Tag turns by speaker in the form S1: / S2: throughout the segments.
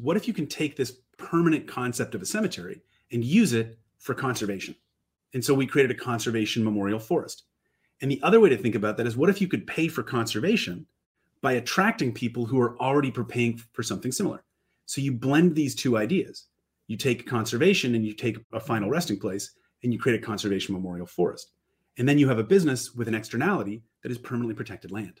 S1: what if you can take this permanent concept of a cemetery and use it for conservation? And so we created a conservation memorial forest. And the other way to think about that is what if you could pay for conservation by attracting people who are already paying for something similar? So you blend these two ideas. You take conservation and you take a final resting place and you create a conservation memorial forest. And then you have a business with an externality that is permanently protected land.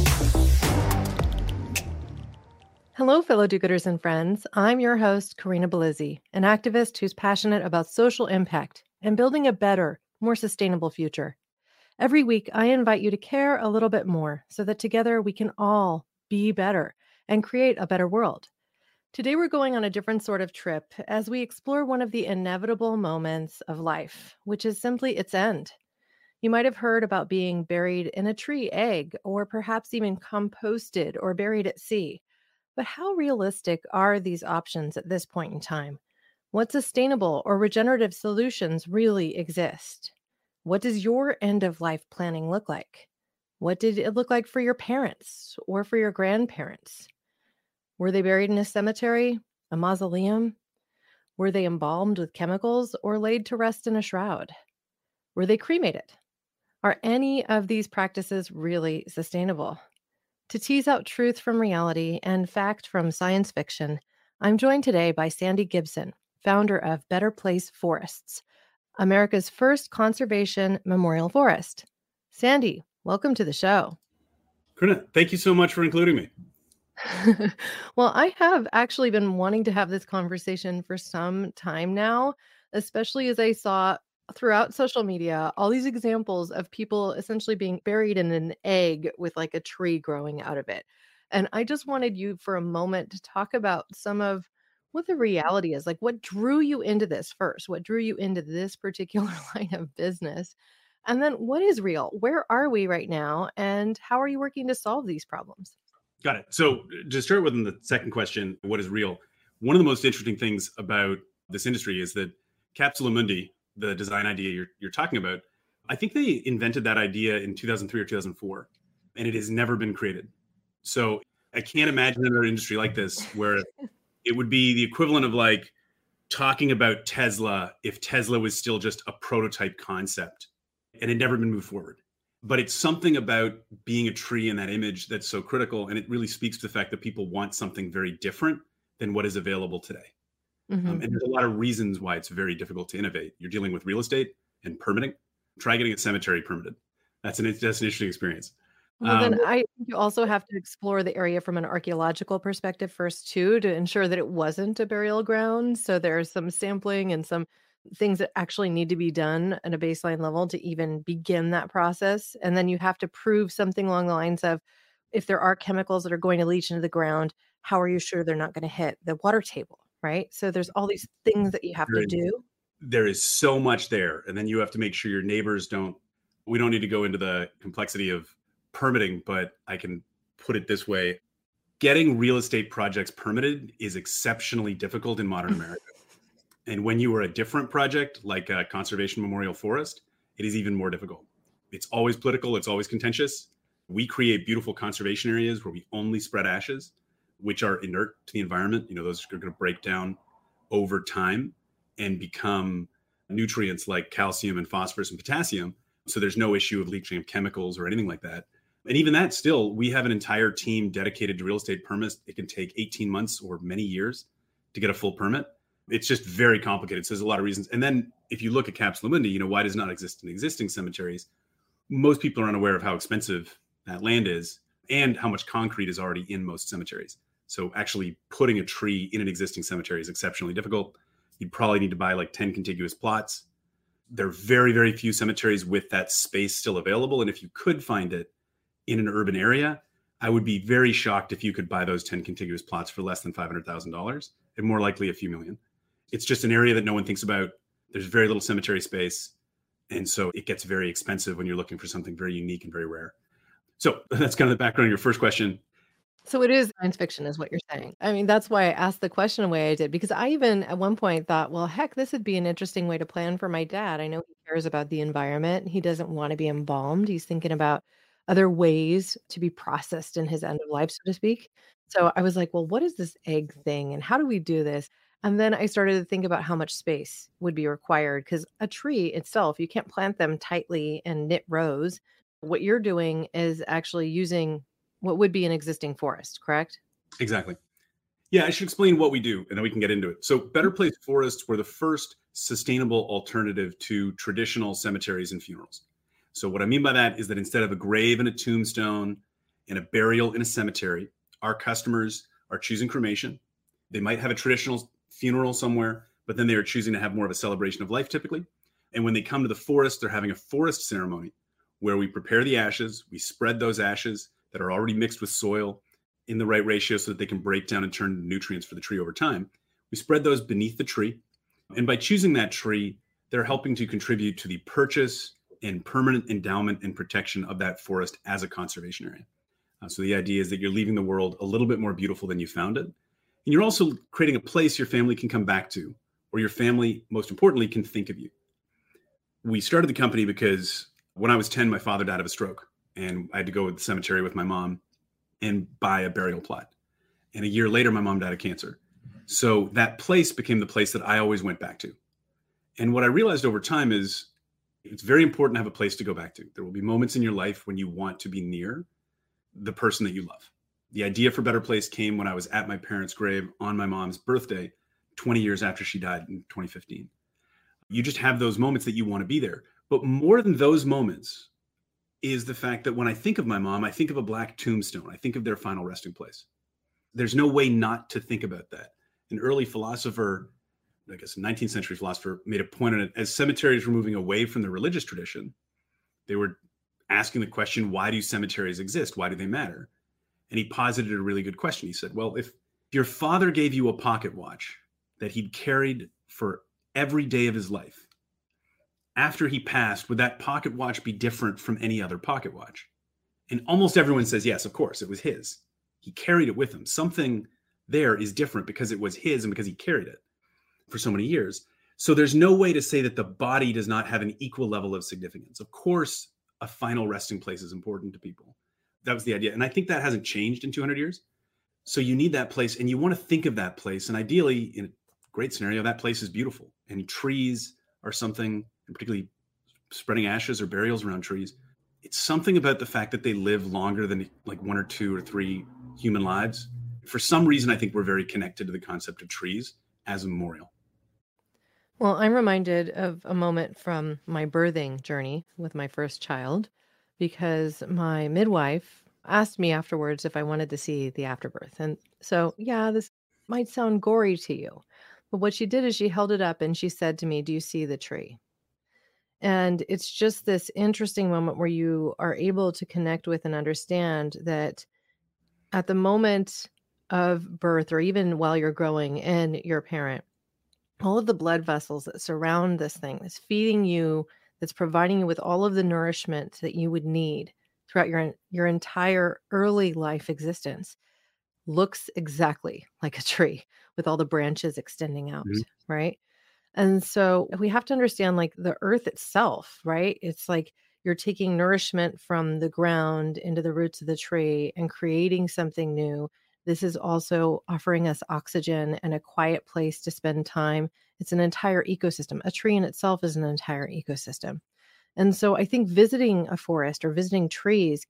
S2: Hello, fellow do gooders and friends. I'm your host, Karina Bellizzi, an activist who's passionate about social impact and building a better, more sustainable future. Every week, I invite you to care a little bit more so that together we can all be better and create a better world. Today, we're going on a different sort of trip as we explore one of the inevitable moments of life, which is simply its end. You might have heard about being buried in a tree egg, or perhaps even composted or buried at sea. But how realistic are these options at this point in time? What sustainable or regenerative solutions really exist? What does your end of life planning look like? What did it look like for your parents or for your grandparents? Were they buried in a cemetery, a mausoleum? Were they embalmed with chemicals or laid to rest in a shroud? Were they cremated? Are any of these practices really sustainable? To tease out truth from reality and fact from science fiction, I'm joined today by Sandy Gibson, founder of Better Place Forests, America's first conservation memorial forest. Sandy, welcome to the show.
S1: Karina, thank you so much for including me.
S2: well, I have actually been wanting to have this conversation for some time now, especially as I saw throughout social media all these examples of people essentially being buried in an egg with like a tree growing out of it. And I just wanted you for a moment to talk about some of what the reality is. Like, what drew you into this first? What drew you into this particular line of business? And then what is real? Where are we right now? And how are you working to solve these problems?
S1: Got it. So, uh, to start with in the second question, what is real? One of the most interesting things about this industry is that Capsula Mundi, the design idea you're, you're talking about, I think they invented that idea in 2003 or 2004, and it has never been created. So I can't imagine another industry like this where it would be the equivalent of like talking about Tesla if Tesla was still just a prototype concept and had never been moved forward. But it's something about being a tree in that image that's so critical. And it really speaks to the fact that people want something very different than what is available today. Mm-hmm. Um, and there's a lot of reasons why it's very difficult to innovate. You're dealing with real estate and permitting. Try getting a cemetery permitted. That's an that's an interesting experience.
S2: Well, um, then I think you also have to explore the area from an archaeological perspective first, too, to ensure that it wasn't a burial ground. So there's some sampling and some things that actually need to be done at a baseline level to even begin that process. And then you have to prove something along the lines of if there are chemicals that are going to leach into the ground, how are you sure they're not going to hit the water table? Right? So there's all these things that you have there to do.
S1: There is so much there. And then you have to make sure your neighbors don't, we don't need to go into the complexity of permitting, but I can put it this way getting real estate projects permitted is exceptionally difficult in modern America. and when you are a different project like a conservation memorial forest, it is even more difficult. It's always political, it's always contentious. We create beautiful conservation areas where we only spread ashes which are inert to the environment. You know, those are going to break down over time and become nutrients like calcium and phosphorus and potassium. So there's no issue of leaching of chemicals or anything like that. And even that, still, we have an entire team dedicated to real estate permits. It can take 18 months or many years to get a full permit. It's just very complicated. So there's a lot of reasons. And then if you look at Mundi, you know, why does not exist in existing cemeteries? Most people are unaware of how expensive that land is and how much concrete is already in most cemeteries. So actually putting a tree in an existing cemetery is exceptionally difficult. You'd probably need to buy like 10 contiguous plots. There are very, very few cemeteries with that space still available. And if you could find it in an urban area, I would be very shocked if you could buy those 10 contiguous plots for less than $500,000 and more likely a few million. It's just an area that no one thinks about. There's very little cemetery space. And so it gets very expensive when you're looking for something very unique and very rare. So that's kind of the background of your first question.
S2: So it is science fiction, is what you're saying. I mean, that's why I asked the question the way I did, because I even at one point thought, well, heck, this would be an interesting way to plan for my dad. I know he cares about the environment. He doesn't want to be embalmed. He's thinking about other ways to be processed in his end of life, so to speak. So I was like, well, what is this egg thing and how do we do this? And then I started to think about how much space would be required because a tree itself, you can't plant them tightly in knit rows. What you're doing is actually using what would be an existing forest, correct?
S1: Exactly. Yeah, I should explain what we do and then we can get into it. So, Better mm-hmm. Place Forests were the first sustainable alternative to traditional cemeteries and funerals. So, what I mean by that is that instead of a grave and a tombstone and a burial in a cemetery, our customers are choosing cremation. They might have a traditional funeral somewhere, but then they are choosing to have more of a celebration of life typically. And when they come to the forest, they're having a forest ceremony where we prepare the ashes, we spread those ashes that are already mixed with soil in the right ratio so that they can break down and turn nutrients for the tree over time. We spread those beneath the tree. And by choosing that tree, they're helping to contribute to the purchase and permanent endowment and protection of that forest as a conservation area. Uh, so the idea is that you're leaving the world a little bit more beautiful than you found it. And you're also creating a place your family can come back to, or your family, most importantly, can think of you. We started the company because when I was 10, my father died of a stroke, and I had to go to the cemetery with my mom and buy a burial plot. And a year later, my mom died of cancer. So that place became the place that I always went back to. And what I realized over time is it's very important to have a place to go back to. There will be moments in your life when you want to be near the person that you love. The idea for Better Place came when I was at my parents' grave on my mom's birthday, 20 years after she died in 2015. You just have those moments that you want to be there. But more than those moments is the fact that when I think of my mom, I think of a black tombstone. I think of their final resting place. There's no way not to think about that. An early philosopher, I guess a 19th century philosopher, made a point on it as cemeteries were moving away from the religious tradition. They were asking the question, why do cemeteries exist? Why do they matter? And he posited a really good question. He said, well, if your father gave you a pocket watch that he'd carried for every day of his life, after he passed, would that pocket watch be different from any other pocket watch? And almost everyone says, yes, of course, it was his. He carried it with him. Something there is different because it was his and because he carried it for so many years. So there's no way to say that the body does not have an equal level of significance. Of course, a final resting place is important to people. That was the idea. And I think that hasn't changed in 200 years. So you need that place and you want to think of that place. And ideally, in a great scenario, that place is beautiful. And trees are something, particularly spreading ashes or burials around trees. It's something about the fact that they live longer than like one or two or three human lives. For some reason, I think we're very connected to the concept of trees as a memorial.
S2: Well, I'm reminded of a moment from my birthing journey with my first child because my midwife asked me afterwards if I wanted to see the afterbirth. And so, yeah, this might sound gory to you, but what she did is she held it up and she said to me, Do you see the tree? And it's just this interesting moment where you are able to connect with and understand that at the moment of birth, or even while you're growing and you're a parent, all of the blood vessels that surround this thing that's feeding you that's providing you with all of the nourishment that you would need throughout your your entire early life existence looks exactly like a tree with all the branches extending out mm-hmm. right and so we have to understand like the earth itself right it's like you're taking nourishment from the ground into the roots of the tree and creating something new this is also offering us oxygen and a quiet place to spend time. It's an entire ecosystem. A tree in itself is an entire ecosystem. And so I think visiting a forest or visiting trees,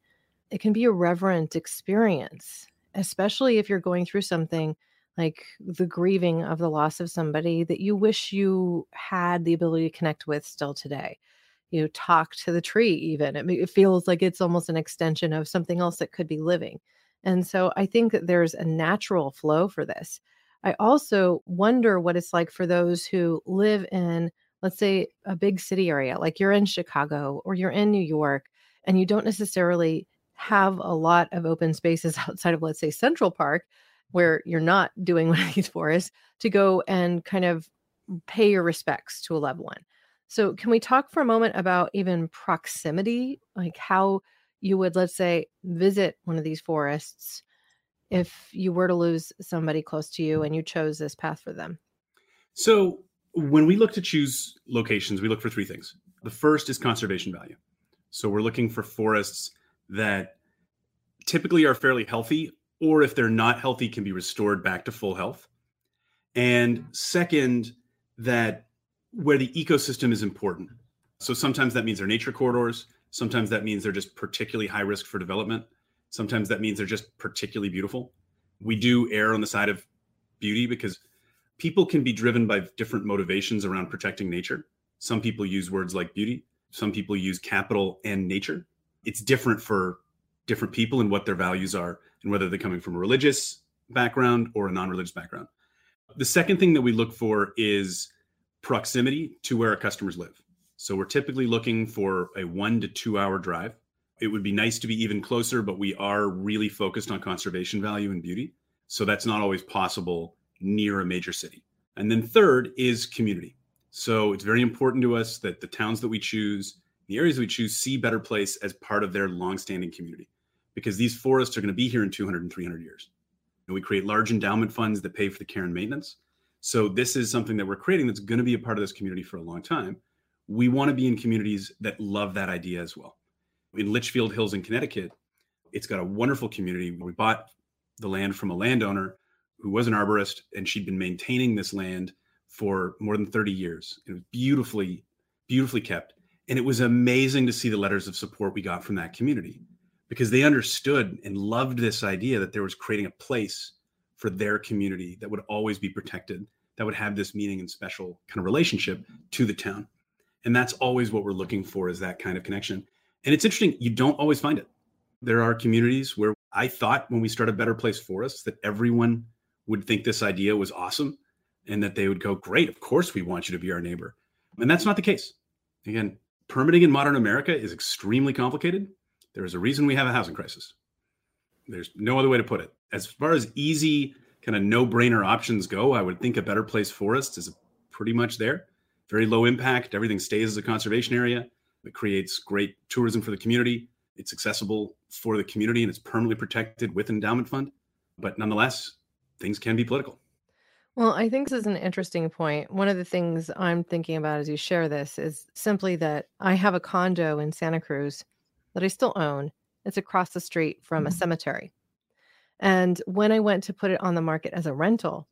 S2: it can be a reverent experience, especially if you're going through something like the grieving of the loss of somebody that you wish you had the ability to connect with still today. You know, talk to the tree, even. It, it feels like it's almost an extension of something else that could be living. And so I think that there's a natural flow for this. I also wonder what it's like for those who live in, let's say, a big city area, like you're in Chicago or you're in New York, and you don't necessarily have a lot of open spaces outside of, let's say, Central Park, where you're not doing one of these forests, to go and kind of pay your respects to a loved one. So, can we talk for a moment about even proximity, like how you would, let's say, visit one of these forests if you were to lose somebody close to you and you chose this path for them?
S1: So, when we look to choose locations, we look for three things. The first is conservation value. So, we're looking for forests that typically are fairly healthy, or if they're not healthy, can be restored back to full health. And second, that where the ecosystem is important. So sometimes that means they're nature corridors. Sometimes that means they're just particularly high risk for development. Sometimes that means they're just particularly beautiful. We do err on the side of beauty because people can be driven by different motivations around protecting nature. Some people use words like beauty, some people use capital and nature. It's different for different people and what their values are and whether they're coming from a religious background or a non religious background. The second thing that we look for is proximity to where our customers live. So we're typically looking for a one to two hour drive. It would be nice to be even closer, but we are really focused on conservation value and beauty. So that's not always possible near a major city. And then third is community. So it's very important to us that the towns that we choose, the areas we choose, see Better Place as part of their longstanding community because these forests are going to be here in 200 and 300 years. And we create large endowment funds that pay for the care and maintenance. So this is something that we're creating that's going to be a part of this community for a long time. We want to be in communities that love that idea as well. In Litchfield Hills in Connecticut, it's got a wonderful community. We bought the land from a landowner who was an arborist, and she'd been maintaining this land for more than 30 years. It was beautifully, beautifully kept. And it was amazing to see the letters of support we got from that community because they understood and loved this idea that there was creating a place for their community that would always be protected, that would have this meaning and special kind of relationship to the town. And that's always what we're looking for is that kind of connection. And it's interesting, you don't always find it. There are communities where I thought when we started Better Place Forests that everyone would think this idea was awesome and that they would go, Great, of course we want you to be our neighbor. And that's not the case. Again, permitting in modern America is extremely complicated. There is a reason we have a housing crisis. There's no other way to put it. As far as easy, kind of no brainer options go, I would think a better place forest is pretty much there. Very low impact. Everything stays as a conservation area. It creates great tourism for the community. It's accessible for the community and it's permanently protected with endowment fund. But nonetheless, things can be political.
S2: Well, I think this is an interesting point. One of the things I'm thinking about as you share this is simply that I have a condo in Santa Cruz that I still own. It's across the street from a mm-hmm. cemetery. And when I went to put it on the market as a rental,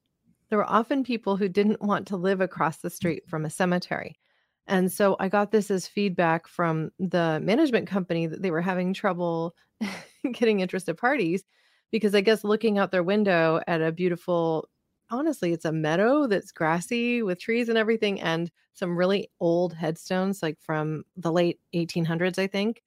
S2: there were often people who didn't want to live across the street from a cemetery. And so I got this as feedback from the management company that they were having trouble getting interested parties because I guess looking out their window at a beautiful, honestly, it's a meadow that's grassy with trees and everything, and some really old headstones, like from the late 1800s, I think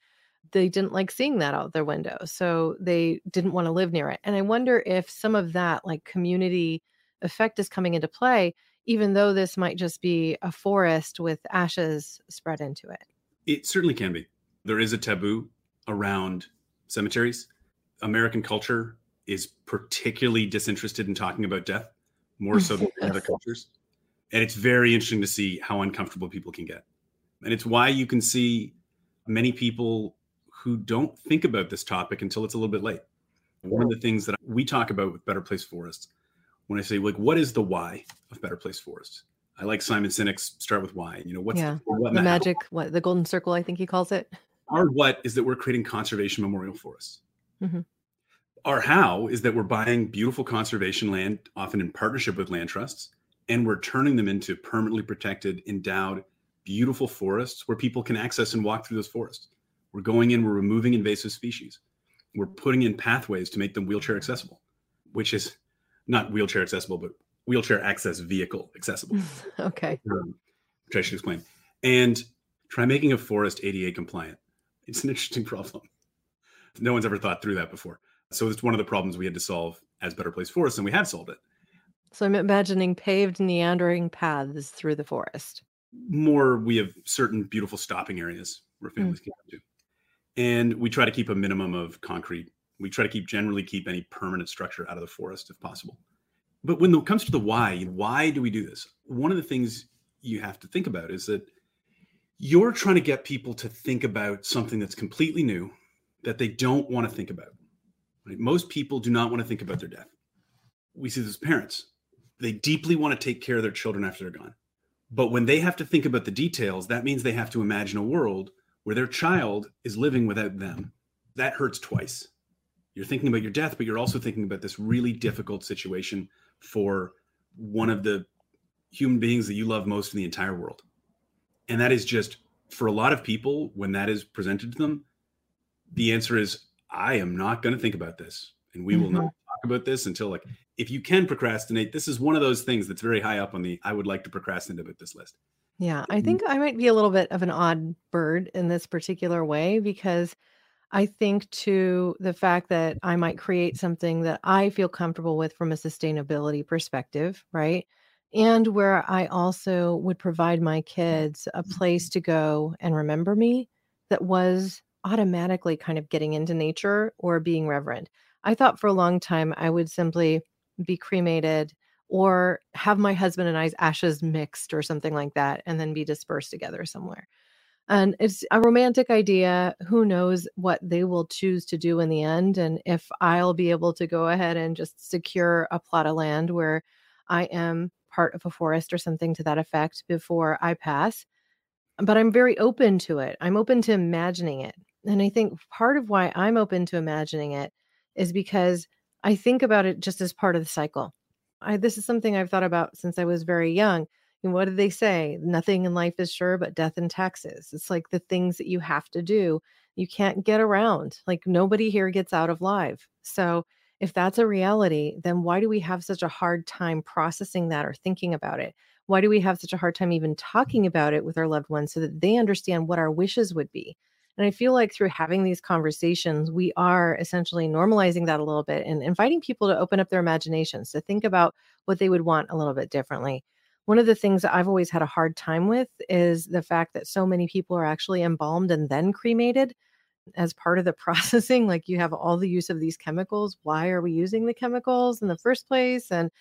S2: they didn't like seeing that out their window. So they didn't want to live near it. And I wonder if some of that like community effect is coming into play, even though this might just be a forest with ashes spread into it.
S1: It certainly can be. There is a taboo around cemeteries. American culture is particularly disinterested in talking about death, more so than other cultures. And it's very interesting to see how uncomfortable people can get. And it's why you can see many people who don't think about this topic until it's a little bit late. One of the things that we talk about with Better Place Forests, when I say like, what is the why of Better Place Forests? I like Simon Sinek's start with why. You know, what's
S2: yeah. the, what the magic, what the golden circle, I think he calls it.
S1: Our what is that we're creating conservation memorial forests. Mm-hmm. Our how is that we're buying beautiful conservation land, often in partnership with land trusts, and we're turning them into permanently protected, endowed, beautiful forests where people can access and walk through those forests. We're going in, we're removing invasive species. We're putting in pathways to make them wheelchair accessible, which is not wheelchair accessible, but wheelchair access vehicle accessible.
S2: okay.
S1: Um, which I should explain. And try making a forest ADA compliant. It's an interesting problem. No one's ever thought through that before. So it's one of the problems we had to solve as Better Place Forest, and we have solved it.
S2: So I'm imagining paved meandering paths through the forest.
S1: More, we have certain beautiful stopping areas where families mm. can come to and we try to keep a minimum of concrete. We try to keep generally keep any permanent structure out of the forest if possible. But when it comes to the why, why do we do this? One of the things you have to think about is that you're trying to get people to think about something that's completely new that they don't want to think about. Right? Most people do not want to think about their death. We see this as parents. They deeply want to take care of their children after they're gone. But when they have to think about the details, that means they have to imagine a world where their child is living without them. That hurts twice. You're thinking about your death, but you're also thinking about this really difficult situation for one of the human beings that you love most in the entire world. And that is just for a lot of people, when that is presented to them, the answer is, I am not going to think about this. And we mm-hmm. will not talk about this until like, if you can procrastinate, this is one of those things that's very high up on the I would like to procrastinate about this list.
S2: Yeah, I mm-hmm. think I might be a little bit of an odd bird in this particular way because I think to the fact that I might create something that I feel comfortable with from a sustainability perspective, right? And where I also would provide my kids a place to go and remember me that was automatically kind of getting into nature or being reverent. I thought for a long time I would simply be cremated or have my husband and I's ashes mixed or something like that and then be dispersed together somewhere. And it's a romantic idea. Who knows what they will choose to do in the end? And if I'll be able to go ahead and just secure a plot of land where I am part of a forest or something to that effect before I pass. But I'm very open to it. I'm open to imagining it. And I think part of why I'm open to imagining it is because I think about it just as part of the cycle. I, this is something I've thought about since I was very young. And what did they say? Nothing in life is sure but death and taxes. It's like the things that you have to do. You can't get around. Like nobody here gets out of life. So if that's a reality, then why do we have such a hard time processing that or thinking about it? Why do we have such a hard time even talking about it with our loved ones so that they understand what our wishes would be? And I feel like through having these conversations, we are essentially normalizing that a little bit and inviting people to open up their imaginations, to think about what they would want a little bit differently. One of the things that I've always had a hard time with is the fact that so many people are actually embalmed and then cremated as part of the processing. Like you have all the use of these chemicals. Why are we using the chemicals in the first place? And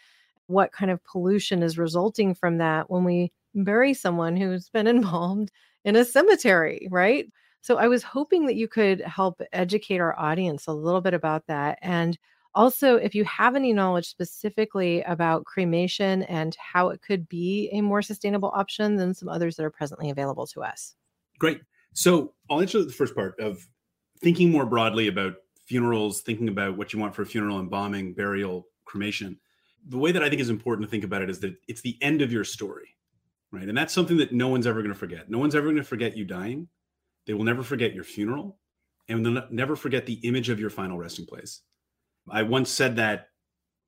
S2: what kind of pollution is resulting from that when we bury someone who's been embalmed in a cemetery, right? So I was hoping that you could help educate our audience a little bit about that. And also, if you have any knowledge specifically about cremation and how it could be a more sustainable option than some others that are presently available to us.
S1: Great. So I'll answer the first part of thinking more broadly about funerals, thinking about what you want for a funeral, embalming, burial, cremation. The way that I think is important to think about it is that it's the end of your story, right? And that's something that no one's ever going to forget. No one's ever going to forget you dying. They will never forget your funeral and they'll never forget the image of your final resting place. I once said that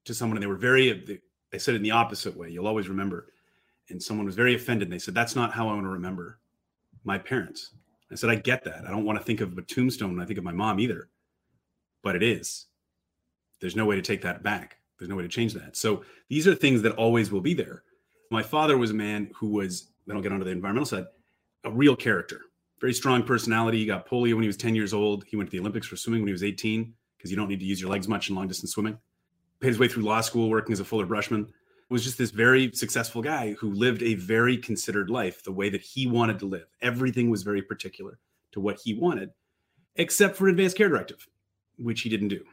S1: to someone and they were very, they said it in the opposite way. You'll always remember. And someone was very offended. And they said, That's not how I want to remember my parents. I said, I get that. I don't want to think of a tombstone when I think of my mom either, but it is. There's no way to take that back. There's no way to change that. So these are things that always will be there. My father was a man who was, then I'll get onto the environmental side, a real character very strong personality. He got polio when he was 10 years old. He went to the Olympics for swimming when he was 18 because you don't need to use your legs much in long distance swimming. Paid his way through law school, working as a Fuller Brushman. Was just this very successful guy who lived a very considered life the way that he wanted to live. Everything was very particular to what he wanted, except for an advanced care directive, which he didn't do.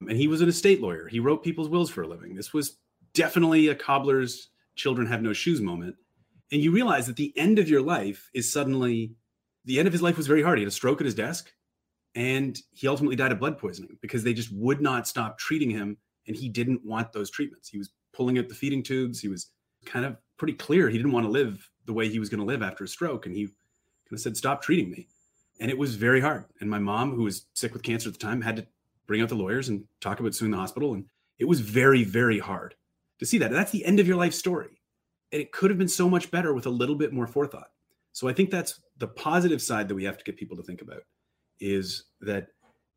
S1: And he was an estate lawyer. He wrote people's wills for a living. This was definitely a cobbler's children have no shoes moment. And you realize that the end of your life is suddenly the end of his life was very hard. He had a stroke at his desk and he ultimately died of blood poisoning because they just would not stop treating him and he didn't want those treatments. He was pulling out the feeding tubes. He was kind of pretty clear he didn't want to live the way he was going to live after a stroke and he kind of said stop treating me. And it was very hard. And my mom who was sick with cancer at the time had to bring out the lawyers and talk about suing the hospital and it was very very hard to see that. That's the end of your life story. And it could have been so much better with a little bit more forethought. So I think that's the positive side that we have to get people to think about is that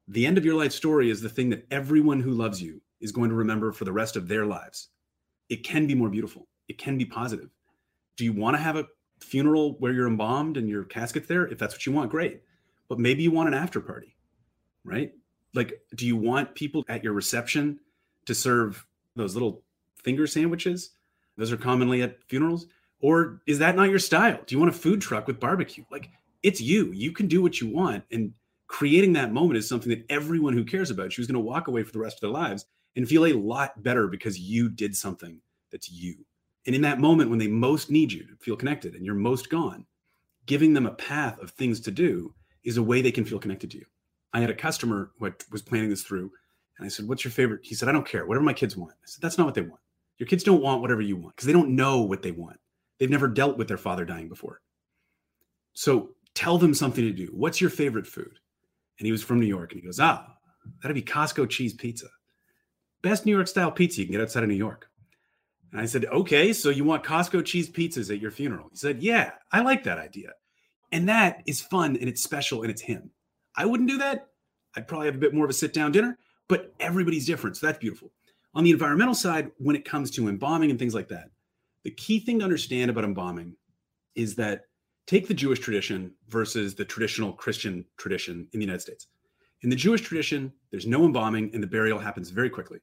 S1: the end of your life story is the thing that everyone who loves you is going to remember for the rest of their lives. It can be more beautiful. It can be positive. Do you want to have a funeral where you're embalmed and your casket's there? If that's what you want, great. But maybe you want an after party, right? Like, do you want people at your reception to serve those little finger sandwiches? Those are commonly at funerals Or is that not your style? Do you want a food truck with barbecue? Like it's you. You can do what you want. And creating that moment is something that everyone who cares about you is going to walk away for the rest of their lives and feel a lot better because you did something that's you. And in that moment when they most need you to feel connected and you're most gone, giving them a path of things to do is a way they can feel connected to you. I had a customer who was planning this through, and I said, What's your favorite? He said, I don't care, whatever my kids want. I said, That's not what they want. Your kids don't want whatever you want because they don't know what they want. They've never dealt with their father dying before. So tell them something to do. What's your favorite food? And he was from New York, and he goes, Ah, that'd be Costco cheese pizza. Best New York style pizza you can get outside of New York. And I said, Okay, so you want Costco cheese pizzas at your funeral? He said, Yeah, I like that idea. And that is fun and it's special and it's him. I wouldn't do that. I'd probably have a bit more of a sit down dinner, but everybody's different. So that's beautiful. On the environmental side, when it comes to embalming and things like that, the key thing to understand about embalming is that take the Jewish tradition versus the traditional Christian tradition in the United States. In the Jewish tradition, there's no embalming and the burial happens very quickly.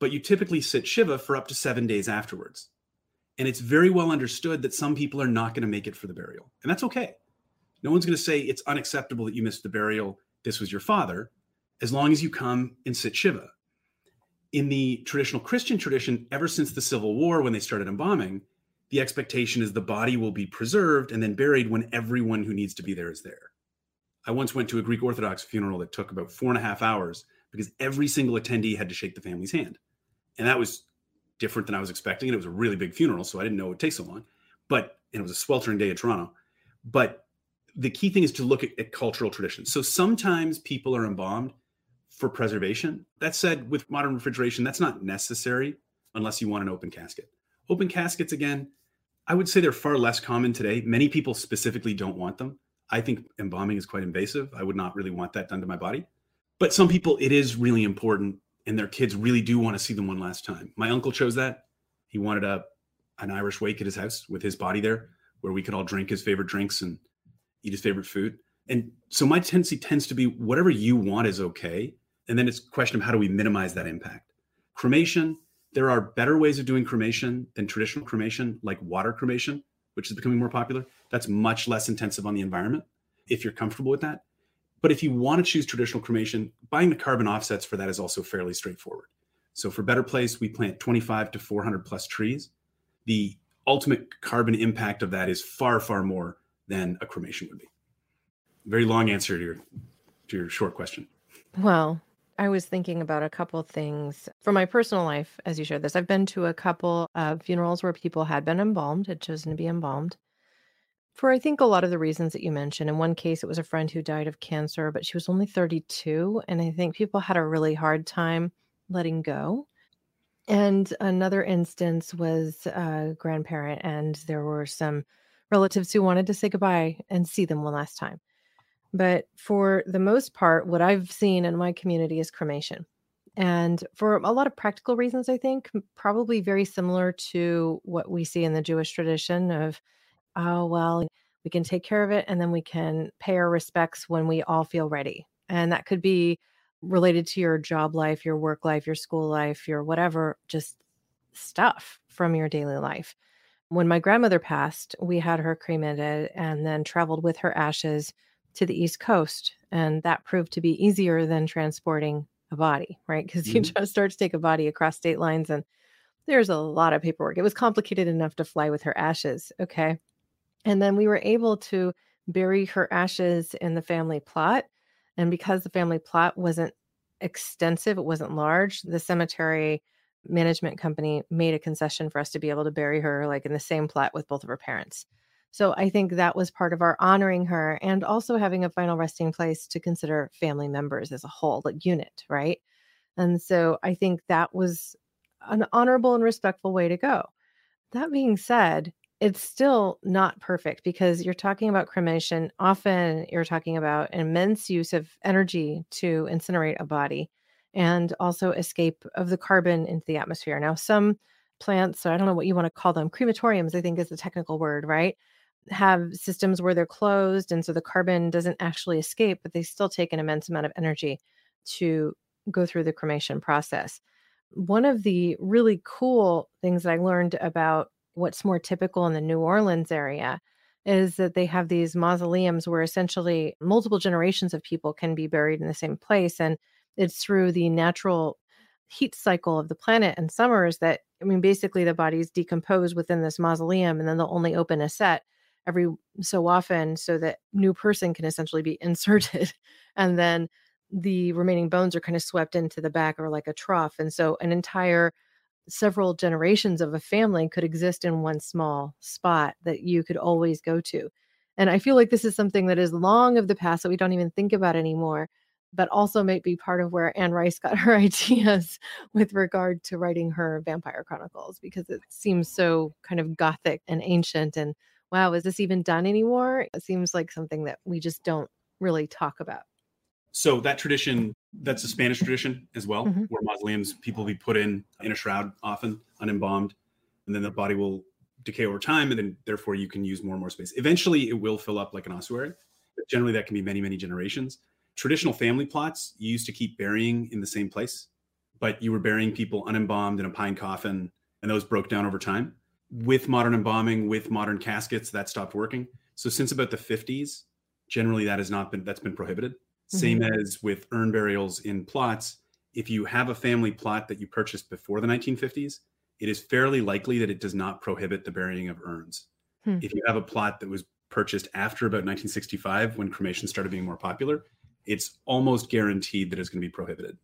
S1: But you typically sit Shiva for up to seven days afterwards. And it's very well understood that some people are not going to make it for the burial. And that's okay. No one's going to say it's unacceptable that you missed the burial. This was your father, as long as you come and sit Shiva. In the traditional Christian tradition, ever since the Civil War, when they started embalming, the expectation is the body will be preserved and then buried when everyone who needs to be there is there. I once went to a Greek Orthodox funeral that took about four and a half hours because every single attendee had to shake the family's hand. And that was different than I was expecting. And it was a really big funeral, so I didn't know it would take so long. But and it was a sweltering day in Toronto. But the key thing is to look at, at cultural traditions. So sometimes people are embalmed for preservation. That said, with modern refrigeration, that's not necessary unless you want an open casket. Open caskets, again, I would say they're far less common today. Many people specifically don't want them. I think embalming is quite invasive. I would not really want that done to my body. But some people, it is really important and their kids really do want to see them one last time. My uncle chose that. He wanted a an Irish wake at his house with his body there, where we could all drink his favorite drinks and eat his favorite food. And so my tendency tends to be whatever you want is okay. And then it's a question of how do we minimize that impact. Cremation, there are better ways of doing cremation than traditional cremation, like water cremation, which is becoming more popular. That's much less intensive on the environment if you're comfortable with that. But if you want to choose traditional cremation, buying the carbon offsets for that is also fairly straightforward. So for Better Place, we plant 25 to 400 plus trees. The ultimate carbon impact of that is far, far more than a cremation would be. Very long answer to your to your short question.
S2: Well, I was thinking about a couple things for my personal life as you shared this. I've been to a couple of funerals where people had been embalmed, had chosen to be embalmed for I think a lot of the reasons that you mentioned. In one case, it was a friend who died of cancer, but she was only 32. And I think people had a really hard time letting go. And another instance was a grandparent, and there were some relatives who wanted to say goodbye and see them one last time. But for the most part, what I've seen in my community is cremation. And for a lot of practical reasons, I think, probably very similar to what we see in the Jewish tradition of oh, well, we can take care of it and then we can pay our respects when we all feel ready. And that could be related to your job life, your work life, your school life, your whatever, just stuff from your daily life. When my grandmother passed, we had her cremated and then traveled with her ashes to the East Coast. And that proved to be easier than transporting a body, right? Because mm-hmm. you just start to take a body across state lines and there's a lot of paperwork. It was complicated enough to fly with her ashes. Okay. And then we were able to bury her ashes in the family plot. And because the family plot wasn't extensive, it wasn't large, the cemetery management company made a concession for us to be able to bury her like in the same plot with both of her parents. So I think that was part of our honoring her and also having a final resting place to consider family members as a whole, like unit, right? And so I think that was an honorable and respectful way to go. That being said, it's still not perfect because you're talking about cremation. Often you're talking about immense use of energy to incinerate a body and also escape of the carbon into the atmosphere. Now, some plants, so I don't know what you want to call them, crematoriums, I think is the technical word, right? Have systems where they're closed. And so the carbon doesn't actually escape, but they still take an immense amount of energy to go through the cremation process. One of the really cool things that I learned about what's more typical in the New Orleans area is that they have these mausoleums where essentially multiple generations of people can be buried in the same place. And it's through the natural heat cycle of the planet and summers that, I mean, basically the bodies decompose within this mausoleum and then they'll only open a set every so often so that new person can essentially be inserted and then the remaining bones are kind of swept into the back or like a trough and so an entire several generations of a family could exist in one small spot that you could always go to. And I feel like this is something that is long of the past that we don't even think about anymore, but also might be part of where Anne Rice got her ideas with regard to writing her Vampire Chronicles, because it seems so kind of gothic and ancient. And wow, is this even done anymore? It seems like something that we just don't really talk about.
S1: So that tradition, that's a Spanish tradition as well, mm-hmm. where mausoleums people be put in in a shroud, often unembalmed, and then the body will decay over time, and then therefore you can use more and more space. Eventually, it will fill up like an ossuary, but generally that can be many, many generations. Traditional family plots you used to keep burying in the same place, but you were burying people unembalmed in a pine coffin, and those broke down over time. With modern embalming, with modern caskets, that stopped working. So since about the 50s, generally that has not been that's been prohibited same mm-hmm. as with urn burials in plots. If you have a family plot that you purchased before the 1950s, it is fairly likely that it does not prohibit the burying of urns. Hmm. If you have a plot that was purchased after about 1965, when cremation started being more popular, it's almost guaranteed that it's going to be prohibited.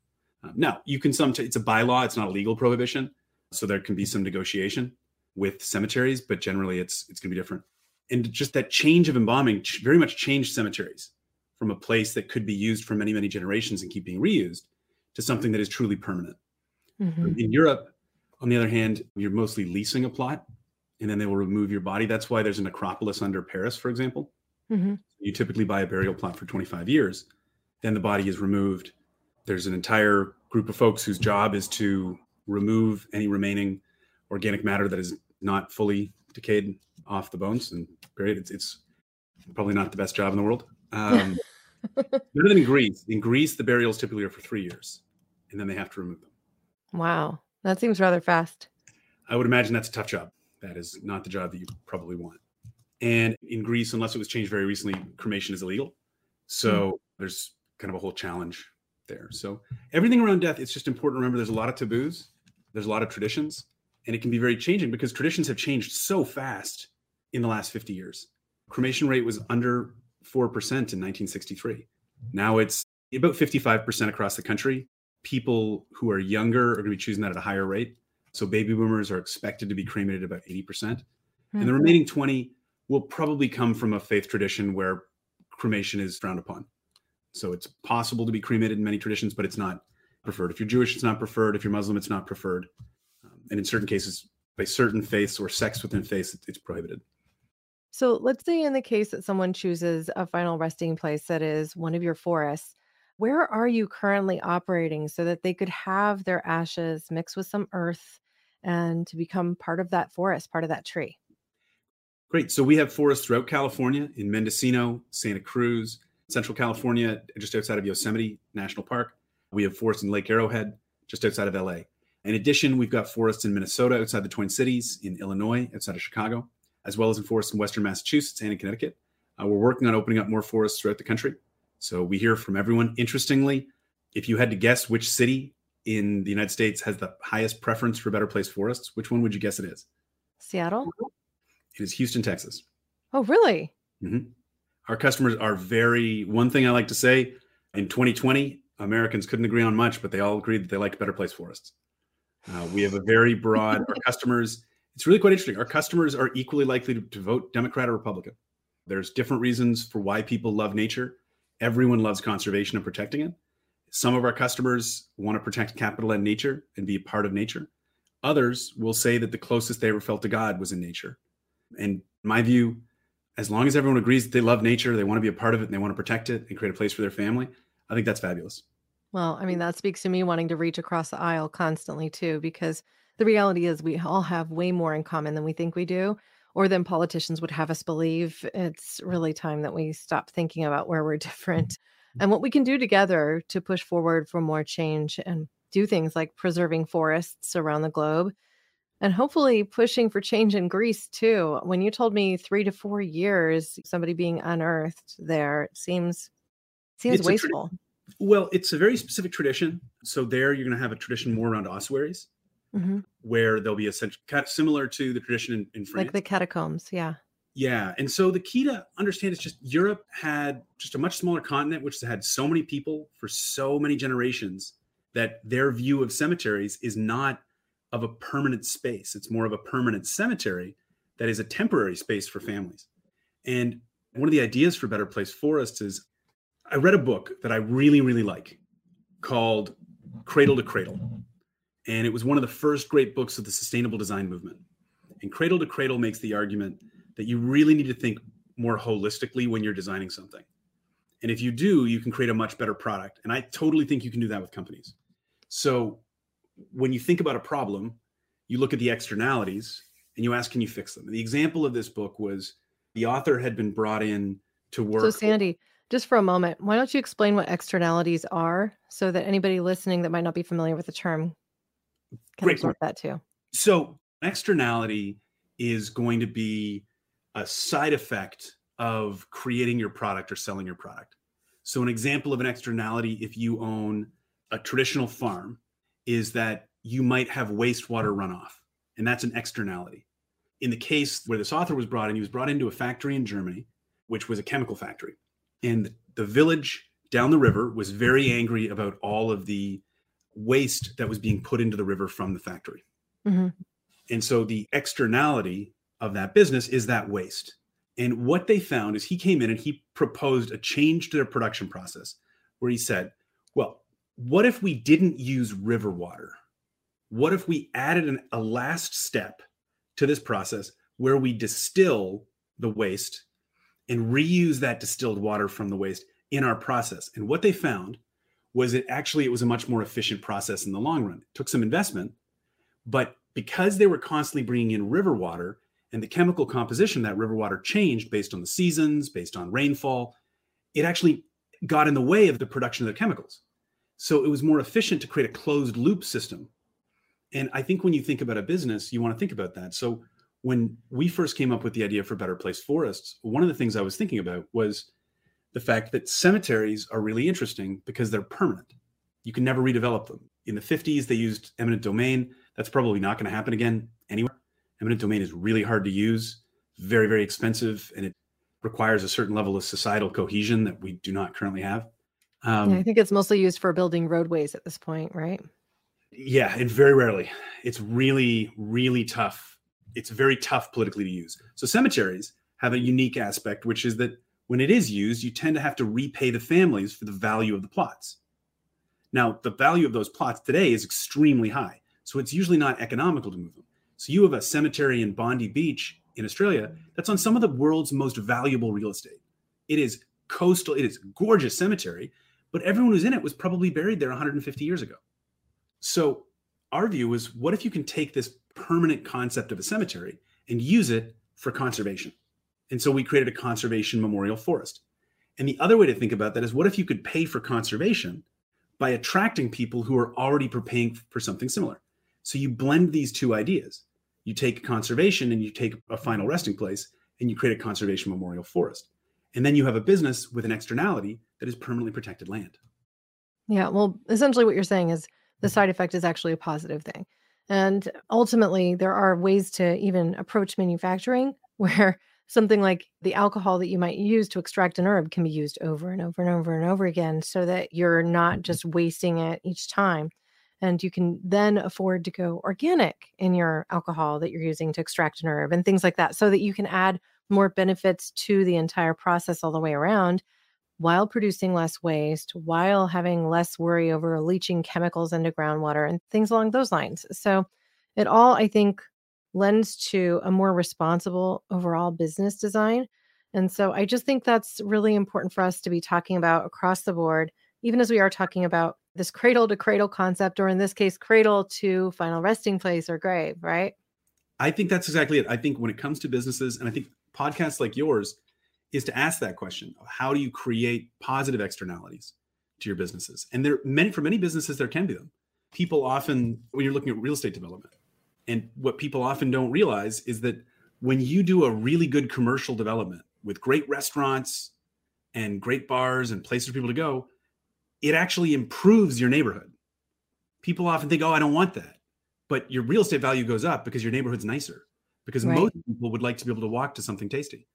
S1: Um, now, you can some, it's a bylaw, it's not a legal prohibition. So there can be some negotiation with cemeteries, but generally it's it's going to be different. And just that change of embalming very much changed cemeteries from a place that could be used for many, many generations and keep being reused to something that is truly permanent. Mm-hmm. In Europe, on the other hand, you're mostly leasing a plot and then they will remove your body. That's why there's a necropolis under Paris, for example. Mm-hmm. You typically buy a burial plot for 25 years, then the body is removed. There's an entire group of folks whose job is to remove any remaining organic matter that is not fully decayed off the bones and buried. It's, it's probably not the best job in the world. Um, better than in Greece. In Greece, the burials typically are for three years, and then they have to remove them.
S2: Wow, that seems rather fast.
S1: I would imagine that's a tough job. That is not the job that you probably want. And in Greece, unless it was changed very recently, cremation is illegal. So mm. there's kind of a whole challenge there. So everything around death, it's just important to remember there's a lot of taboos, there's a lot of traditions, and it can be very changing because traditions have changed so fast in the last 50 years. Cremation rate was under 4% in 1963. Now it's about 55% across the country. People who are younger are going to be choosing that at a higher rate. So baby boomers are expected to be cremated about 80%. percent mm-hmm. And the remaining 20 will probably come from a faith tradition where cremation is frowned upon. So it's possible to be cremated in many traditions, but it's not preferred. If you're Jewish, it's not preferred. If you're Muslim, it's not preferred. And in certain cases, by certain faiths or sects within faiths, it's prohibited.
S2: So let's say in the case that someone chooses a final resting place that is one of your forests, where are you currently operating so that they could have their ashes mixed with some earth and to become part of that forest, part of that tree?
S1: Great. So we have forests throughout California in Mendocino, Santa Cruz, Central California, just outside of Yosemite National Park. We have forests in Lake Arrowhead, just outside of LA. In addition, we've got forests in Minnesota, outside the Twin Cities, in Illinois, outside of Chicago as well as in forests in Western Massachusetts and in Connecticut. Uh, we're working on opening up more forests throughout the country. So we hear from everyone. Interestingly, if you had to guess which city in the United States has the highest preference for better place forests, which one would you guess it is?
S2: Seattle?
S1: It is Houston, Texas.
S2: Oh, really?
S1: Mm-hmm. Our customers are very, one thing I like to say in 2020, Americans couldn't agree on much, but they all agreed that they liked better place forests. Uh, we have a very broad, our customers it's really quite interesting. Our customers are equally likely to, to vote Democrat or Republican. There's different reasons for why people love nature. Everyone loves conservation and protecting it. Some of our customers want to protect capital and nature and be a part of nature. Others will say that the closest they ever felt to God was in nature. And my view, as long as everyone agrees that they love nature, they want to be a part of it, and they want to protect it and create a place for their family, I think that's fabulous.
S2: Well, I mean, that speaks to me wanting to reach across the aisle constantly too, because the reality is we all have way more in common than we think we do or than politicians would have us believe. It's really time that we stop thinking about where we're different and what we can do together to push forward for more change and do things like preserving forests around the globe and hopefully pushing for change in Greece too. When you told me three to four years, somebody being unearthed there it seems seems it's wasteful.
S1: Tra- well, it's a very specific tradition. So there, you're going to have a tradition more around ossuaries, mm-hmm. where there'll be a kind of similar to the tradition in, in France,
S2: like the catacombs. Yeah.
S1: Yeah. And so the key to understand is just Europe had just a much smaller continent, which had so many people for so many generations that their view of cemeteries is not of a permanent space. It's more of a permanent cemetery that is a temporary space for families. And one of the ideas for Better Place Forests is I read a book that I really, really like called Cradle to Cradle. And it was one of the first great books of the sustainable design movement. And Cradle to Cradle makes the argument that you really need to think more holistically when you're designing something. And if you do, you can create a much better product. And I totally think you can do that with companies. So when you think about a problem, you look at the externalities and you ask, can you fix them? And the example of this book was the author had been brought in to work.
S2: So, Sandy, just for a moment, why don't you explain what externalities are so that anybody listening that might not be familiar with the term can Great absorb that too?
S1: So, externality is going to be a side effect of creating your product or selling your product. So, an example of an externality, if you own a traditional farm, is that you might have wastewater runoff, and that's an externality. In the case where this author was brought in, he was brought into a factory in Germany, which was a chemical factory. And the village down the river was very angry about all of the waste that was being put into the river from the factory. Mm-hmm. And so the externality of that business is that waste. And what they found is he came in and he proposed a change to their production process where he said, well, what if we didn't use river water? What if we added an, a last step to this process where we distill the waste and reuse that distilled water from the waste in our process? And what they found was it actually it was a much more efficient process in the long run. It took some investment, but because they were constantly bringing in river water and the chemical composition that river water changed based on the seasons, based on rainfall, it actually got in the way of the production of the chemicals. So it was more efficient to create a closed loop system. And I think when you think about a business, you want to think about that. So when we first came up with the idea for Better Place Forests, one of the things I was thinking about was the fact that cemeteries are really interesting because they're permanent. You can never redevelop them. In the 50s, they used eminent domain. That's probably not going to happen again anywhere. Eminent domain is really hard to use, very, very expensive, and it requires a certain level of societal cohesion that we do not currently have.
S2: Um, yeah, I think it's mostly used for building roadways at this point, right?
S1: Yeah, and very rarely. It's really, really tough. It's very tough politically to use. So cemeteries have a unique aspect, which is that when it is used, you tend to have to repay the families for the value of the plots. Now, the value of those plots today is extremely high. So it's usually not economical to move them. So you have a cemetery in Bondi Beach in Australia that's on some of the world's most valuable real estate. It is coastal, it is gorgeous cemetery, but everyone who's in it was probably buried there 150 years ago. So our view is what if you can take this permanent concept of a cemetery and use it for conservation? And so we created a conservation memorial forest. And the other way to think about that is what if you could pay for conservation by attracting people who are already paying for something similar? So you blend these two ideas. You take conservation and you take a final resting place and you create a conservation memorial forest. And then you have a business with an externality that is permanently protected land.
S2: Yeah. Well, essentially, what you're saying is the side effect is actually a positive thing. And ultimately, there are ways to even approach manufacturing where something like the alcohol that you might use to extract an herb can be used over and over and over and over again so that you're not mm-hmm. just wasting it each time. And you can then afford to go organic in your alcohol that you're using to extract an herb and things like that so that you can add more benefits to the entire process all the way around while producing less waste, while having less worry over leaching chemicals into groundwater and things along those lines. So it all, I think, lends to a more responsible overall business design. And so I just think that's really important for us to be talking about across the board, even as we are talking about this cradle to cradle concept, or in this case, cradle to final resting place or grave, right?
S1: I think that's exactly it. I think when it comes to businesses, and I think podcasts like yours is to ask that question how do you create positive externalities to your businesses and there many for many businesses there can be them people often when you're looking at real estate development And what people often don't realize is that when you do a really good commercial development with great restaurants and great bars and places for people to go, it actually improves your neighborhood. People often think, oh, I don't want that. But your real estate value goes up because your neighborhood's nicer, because right. most people would like to be able to walk to something tasty.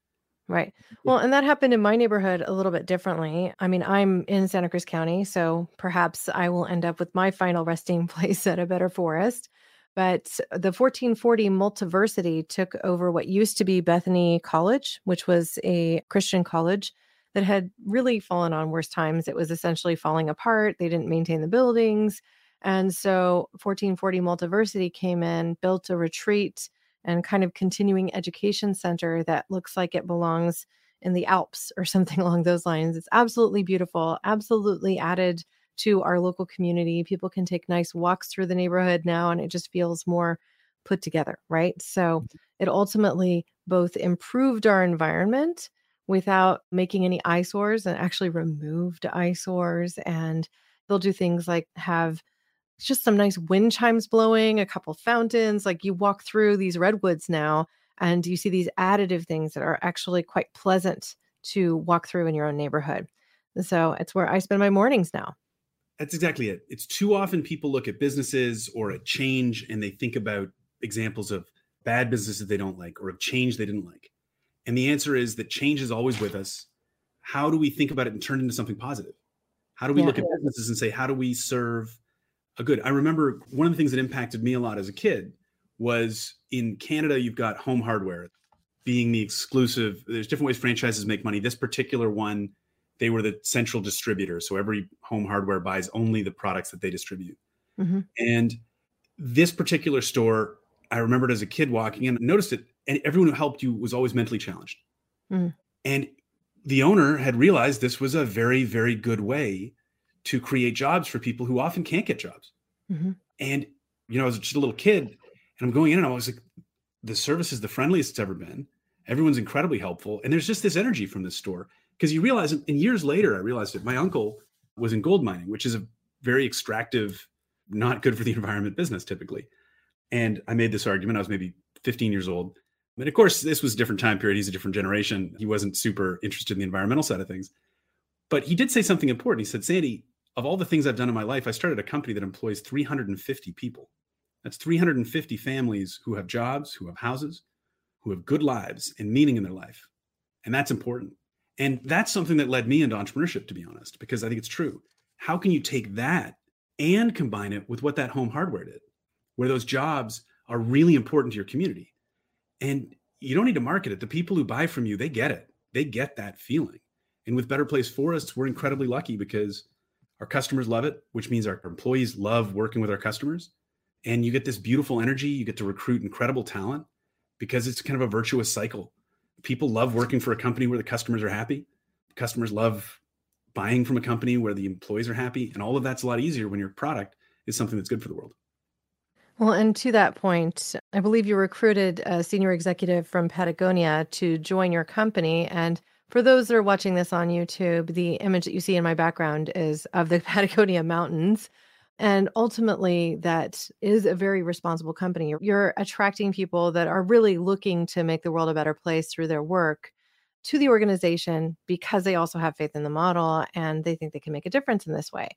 S2: Right. Well, and that happened in my neighborhood a little bit differently. I mean, I'm in Santa Cruz County, so perhaps I will end up with my final resting place at a better forest. But the 1440 Multiversity took over what used to be Bethany College, which was a Christian college that had really fallen on worse times. It was essentially falling apart. They didn't maintain the buildings. And so 1440 Multiversity came in, built a retreat and kind of continuing education center that looks like it belongs in the Alps or something along those lines. It's absolutely beautiful, absolutely added to our local community. People can take nice walks through the neighborhood now, and it just feels more put together, right? So mm-hmm. it ultimately both improved our environment without making any eyesores and actually removed eyesores. And they'll do things like have just some nice wind chimes blowing, a couple fountains. Like you walk through these redwoods now and you see these additive things that are actually quite pleasant to walk through in your own neighborhood. so it's where I spend my mornings now.
S1: That's exactly it. It's too often people look at businesses or at change and they think about examples of bad businesses they don't like or of change they didn't like. And the answer is that change is always with us. How do we think about it and turn it into something positive? How do we yeah. look at businesses and say, how do we serve a good? I remember one of the things that impacted me a lot as a kid was in Canada, you've got home hardware being the exclusive. There's different ways franchises make money. This particular one they were the central distributor. So every home hardware buys only the products that they distribute. Mm-hmm. And this particular store, I remembered as a kid walking in, noticed it, and everyone who helped you was always mentally challenged. Mm. And the owner had realized this was a very, very good way to create jobs for people who often can't get jobs. Mm-hmm. And, you know, I was just a little kid and I'm going in and I was like, the service is the friendliest it's ever been. Everyone's incredibly helpful. And there's just this energy from this store because you realize and years later i realized it my uncle was in gold mining which is a very extractive not good for the environment business typically and i made this argument i was maybe 15 years old but of course this was a different time period he's a different generation he wasn't super interested in the environmental side of things but he did say something important he said sandy of all the things i've done in my life i started a company that employs 350 people that's 350 families who have jobs who have houses who have good lives and meaning in their life and that's important and that's something that led me into entrepreneurship, to be honest, because I think it's true. How can you take that and combine it with what that home hardware did, where those jobs are really important to your community? And you don't need to market it. The people who buy from you, they get it. They get that feeling. And with Better Place Forests, we're incredibly lucky because our customers love it, which means our employees love working with our customers. And you get this beautiful energy. You get to recruit incredible talent because it's kind of a virtuous cycle people love working for a company where the customers are happy. Customers love buying from a company where the employees are happy. And all of that's a lot easier when your product is something that's good for the world.
S2: Well, and to that point, I believe you recruited a senior executive from Patagonia to join your company. And for those that are watching this on YouTube, the image that you see in my background is of the Patagonia Mountains. And ultimately, that is a very responsible company. You're attracting people that are really looking to make the world a better place through their work to the organization because they also have faith in the model and they think they can make a difference in this way.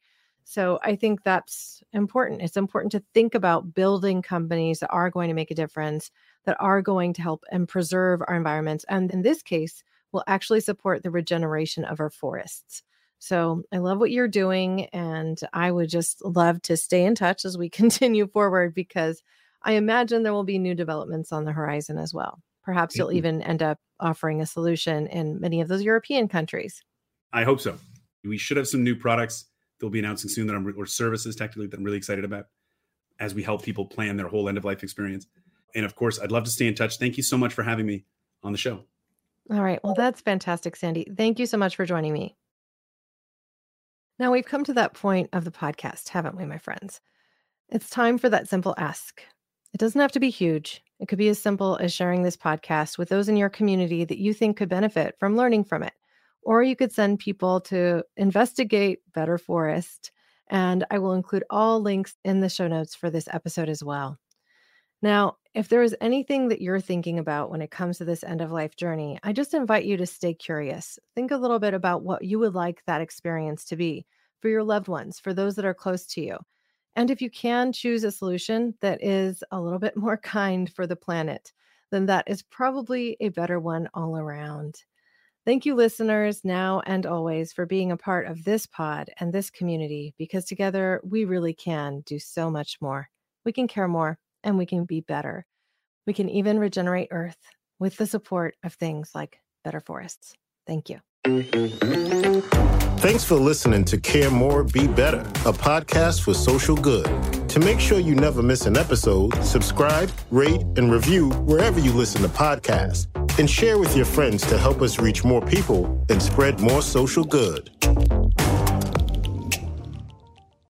S2: So I think that's important. It's important to think about building companies that are going to make a difference, that are going to help and preserve our environments. And in this case, will actually support the regeneration of our forests. So I love what you're doing. And I would just love to stay in touch as we continue forward because I imagine there will be new developments on the horizon as well. Perhaps you'll mm-hmm. even end up offering a solution in many of those European countries.
S1: I hope so. We should have some new products they'll be announcing soon that I'm or services technically that I'm really excited about as we help people plan their whole end of life experience. And of course, I'd love to stay in touch. Thank you so much for having me on the show.
S2: All right. Well, that's fantastic, Sandy. Thank you so much for joining me. Now we've come to that point of the podcast, haven't we, my friends? It's time for that simple ask. It doesn't have to be huge. It could be as simple as sharing this podcast with those in your community that you think could benefit from learning from it. Or you could send people to investigate Better Forest. And I will include all links in the show notes for this episode as well. Now, if there is anything that you're thinking about when it comes to this end of life journey, I just invite you to stay curious. Think a little bit about what you would like that experience to be for your loved ones, for those that are close to you. And if you can choose a solution that is a little bit more kind for the planet, then that is probably a better one all around. Thank you, listeners, now and always, for being a part of this pod and this community, because together we really can do so much more. We can care more and we can be better. We can even regenerate Earth with the support of things like better forests. Thank you.
S3: Thanks for listening to Care More, Be Better, a podcast for social good. To make sure you never miss an episode, subscribe, rate, and review wherever you listen to podcasts, and share with your friends to help us reach more people and spread more social good.